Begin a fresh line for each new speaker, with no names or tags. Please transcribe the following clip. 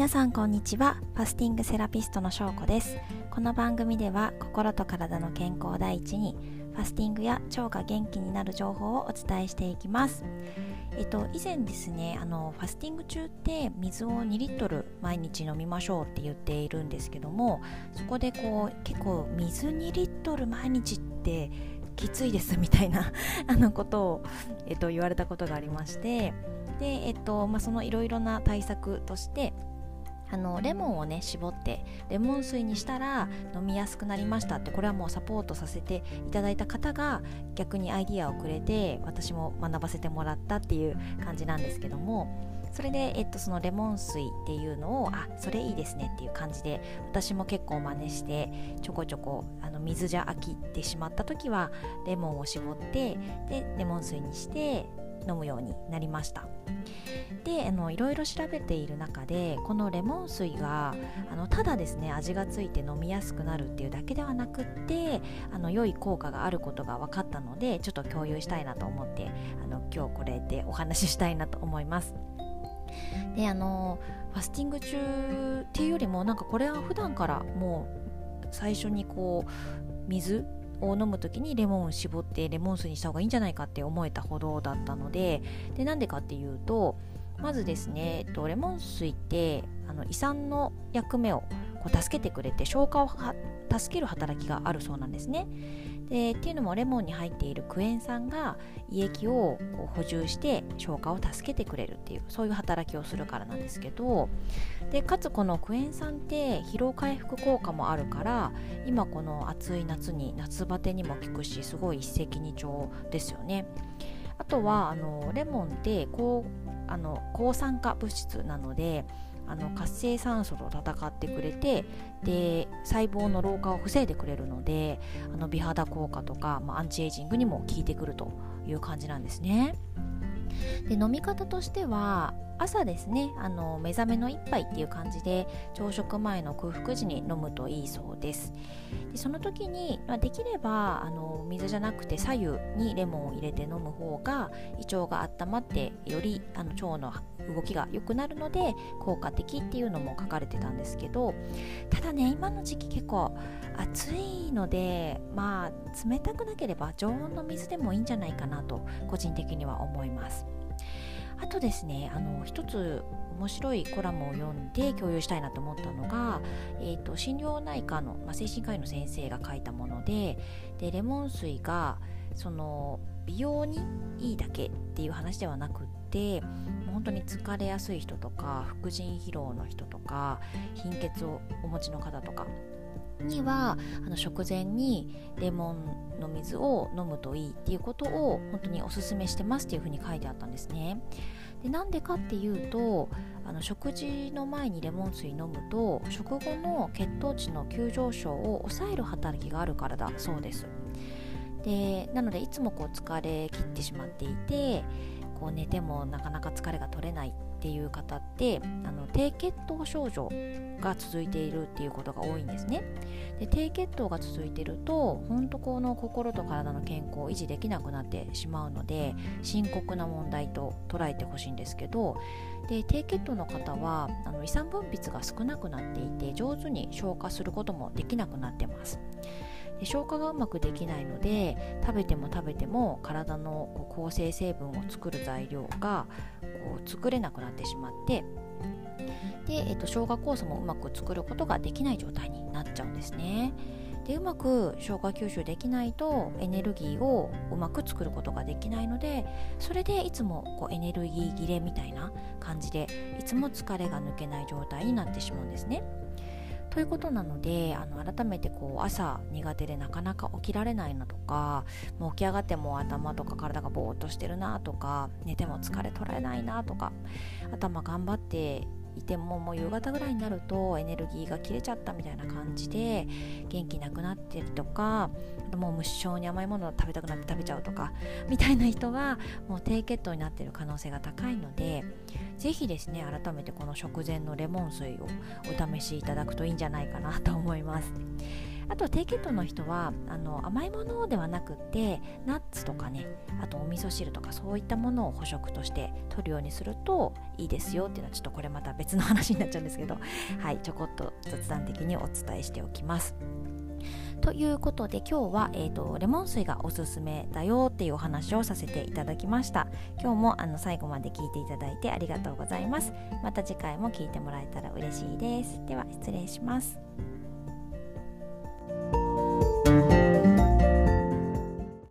皆さんこんにちは。ファスティングセラピストのしょうこです。この番組では心と体の健康第一にファスティングや腸が元気になる情報をお伝えしていきます。えっと以前ですねあのファスティング中って水を2リットル毎日飲みましょうって言っているんですけどもそこでこう結構水2リットル毎日ってきついですみたいな あのことを、えっと、言われたことがありましてで、えっとまあ、そのいろいろな対策としてあのレモンをね絞ってレモン水にしたら飲みやすくなりましたってこれはもうサポートさせていただいた方が逆にアイディアをくれて私も学ばせてもらったっていう感じなんですけどもそれで、えっと、そのレモン水っていうのをあそれいいですねっていう感じで私も結構真似してちょこちょこあの水じゃ飽きてしまった時はレモンを絞ってでレモン水にして飲むようになりましたであのいろいろ調べている中でこのレモン水があのただですね味がついて飲みやすくなるっていうだけではなくってあの良い効果があることが分かったのでちょっと共有したいなと思ってあの今日これでお話ししたいなと思います。であのファスティング中っていうよりもなんかこれは普段からもう最初にこう水を飲む時にレモンを絞ってレモン水にした方がいいんじゃないかって思えたほどだったのででなんでかっていうとまずですね、えっと、レモン水ってあの胃酸の役目をこう助けてくれて消化を助ける働きがあるそうなんですね。でっていうのもレモンに入っているクエン酸が胃液を補充して消化を助けてくれるっていうそういう働きをするからなんですけどでかつこのクエン酸って疲労回復効果もあるから今この暑い夏に夏バテにも効くしすごい一石二鳥ですよね。あとはあのレモンってこうあの抗酸化物質なのであの活性酸素と戦ってくれてで細胞の老化を防いでくれるのであの美肌効果とか、まあ、アンチエイジングにも効いてくるという感じなんですね。で飲み方としては朝ですねあの目覚めの一杯っていう感じで朝食前の空腹時に飲むといいそうです。でその時に、まあ、できればあの水じゃなくて左右にレモンを入れて飲む方が胃腸が温まってよりあの腸の動きが良くなるので効果的っていうのも書かれてたんですけどただね今の時期結構暑いのでまあ冷たくなければ常温の水でもいいんじゃないかなと個人的には思います。あとですねあの一つ面白いコラムを読んで共有したいなと思ったのが、えーと、心療内科の、まあ、精神科医の先生が書いたものででレモン水がその美容にいいだけっていう話ではなくって本当に疲れやすい人とか副腎疲労の人とか貧血をお持ちの方とかにはあの食前にレモンの水を飲むといいっていうことを本当におすすめしてますっていうふうに書いてあったんですね。でなんでかっていうとあの食事の前にレモン水飲むと食後の血糖値の急上昇を抑える働きがあるからだそうです。でなのでいつもこう疲れ切ってしまっていてこう寝てもなかなか疲れが取れないっていう方ってあの低血糖症状が続いているっていうことが多いんですね。で低血糖が続いてると本当この心と体の健康を維持できなくなってしまうので深刻な問題と捉えてほしいんですけどで低血糖の方はあの胃酸分泌が少なくなっていて上手に消化することもできなくなってます。で消化がうまくできないので食べても食べても体のこう構成成分を作る材料がこう作れなくなってしまってで、えっと、消化酵素もうまく作ることができない状態になっちゃうんですね。でうまく消化吸収できないとエネルギーをうまく作ることができないのでそれでいつもこうエネルギー切れみたいな感じでいつも疲れが抜けない状態になってしまうんですね。ということなのであの改めてこう朝苦手でなかなか起きられないなとかもう起き上がっても頭とか体がぼーっとしてるなとか寝ても疲れ取られないなとか頭頑張っていてももう夕方ぐらいになるとエネルギーが切れちゃったみたいな感じで元気なくなってるとかもう無性に甘いものを食べたくなって食べちゃうとかみたいな人はもう低血糖になってる可能性が高いのでぜひですね改めてこの食前のレモン水をお試しいただくといいんじゃないかなと思います。あと低血糖の人はあの甘いものではなくってナッツとかねあとお味噌汁とかそういったものを補食として取るようにするといいですよっていうのはちょっとこれまた別の話になっちゃうんですけどはいちょこっと雑談的にお伝えしておきます。ということで今日は、えーと、レモン水がおすすめだよっていうお話をさせていただきました。今日もあの最後まで聞いていただいてありがとうございます。また次回も聞いてもらえたら嬉しいです。では失礼します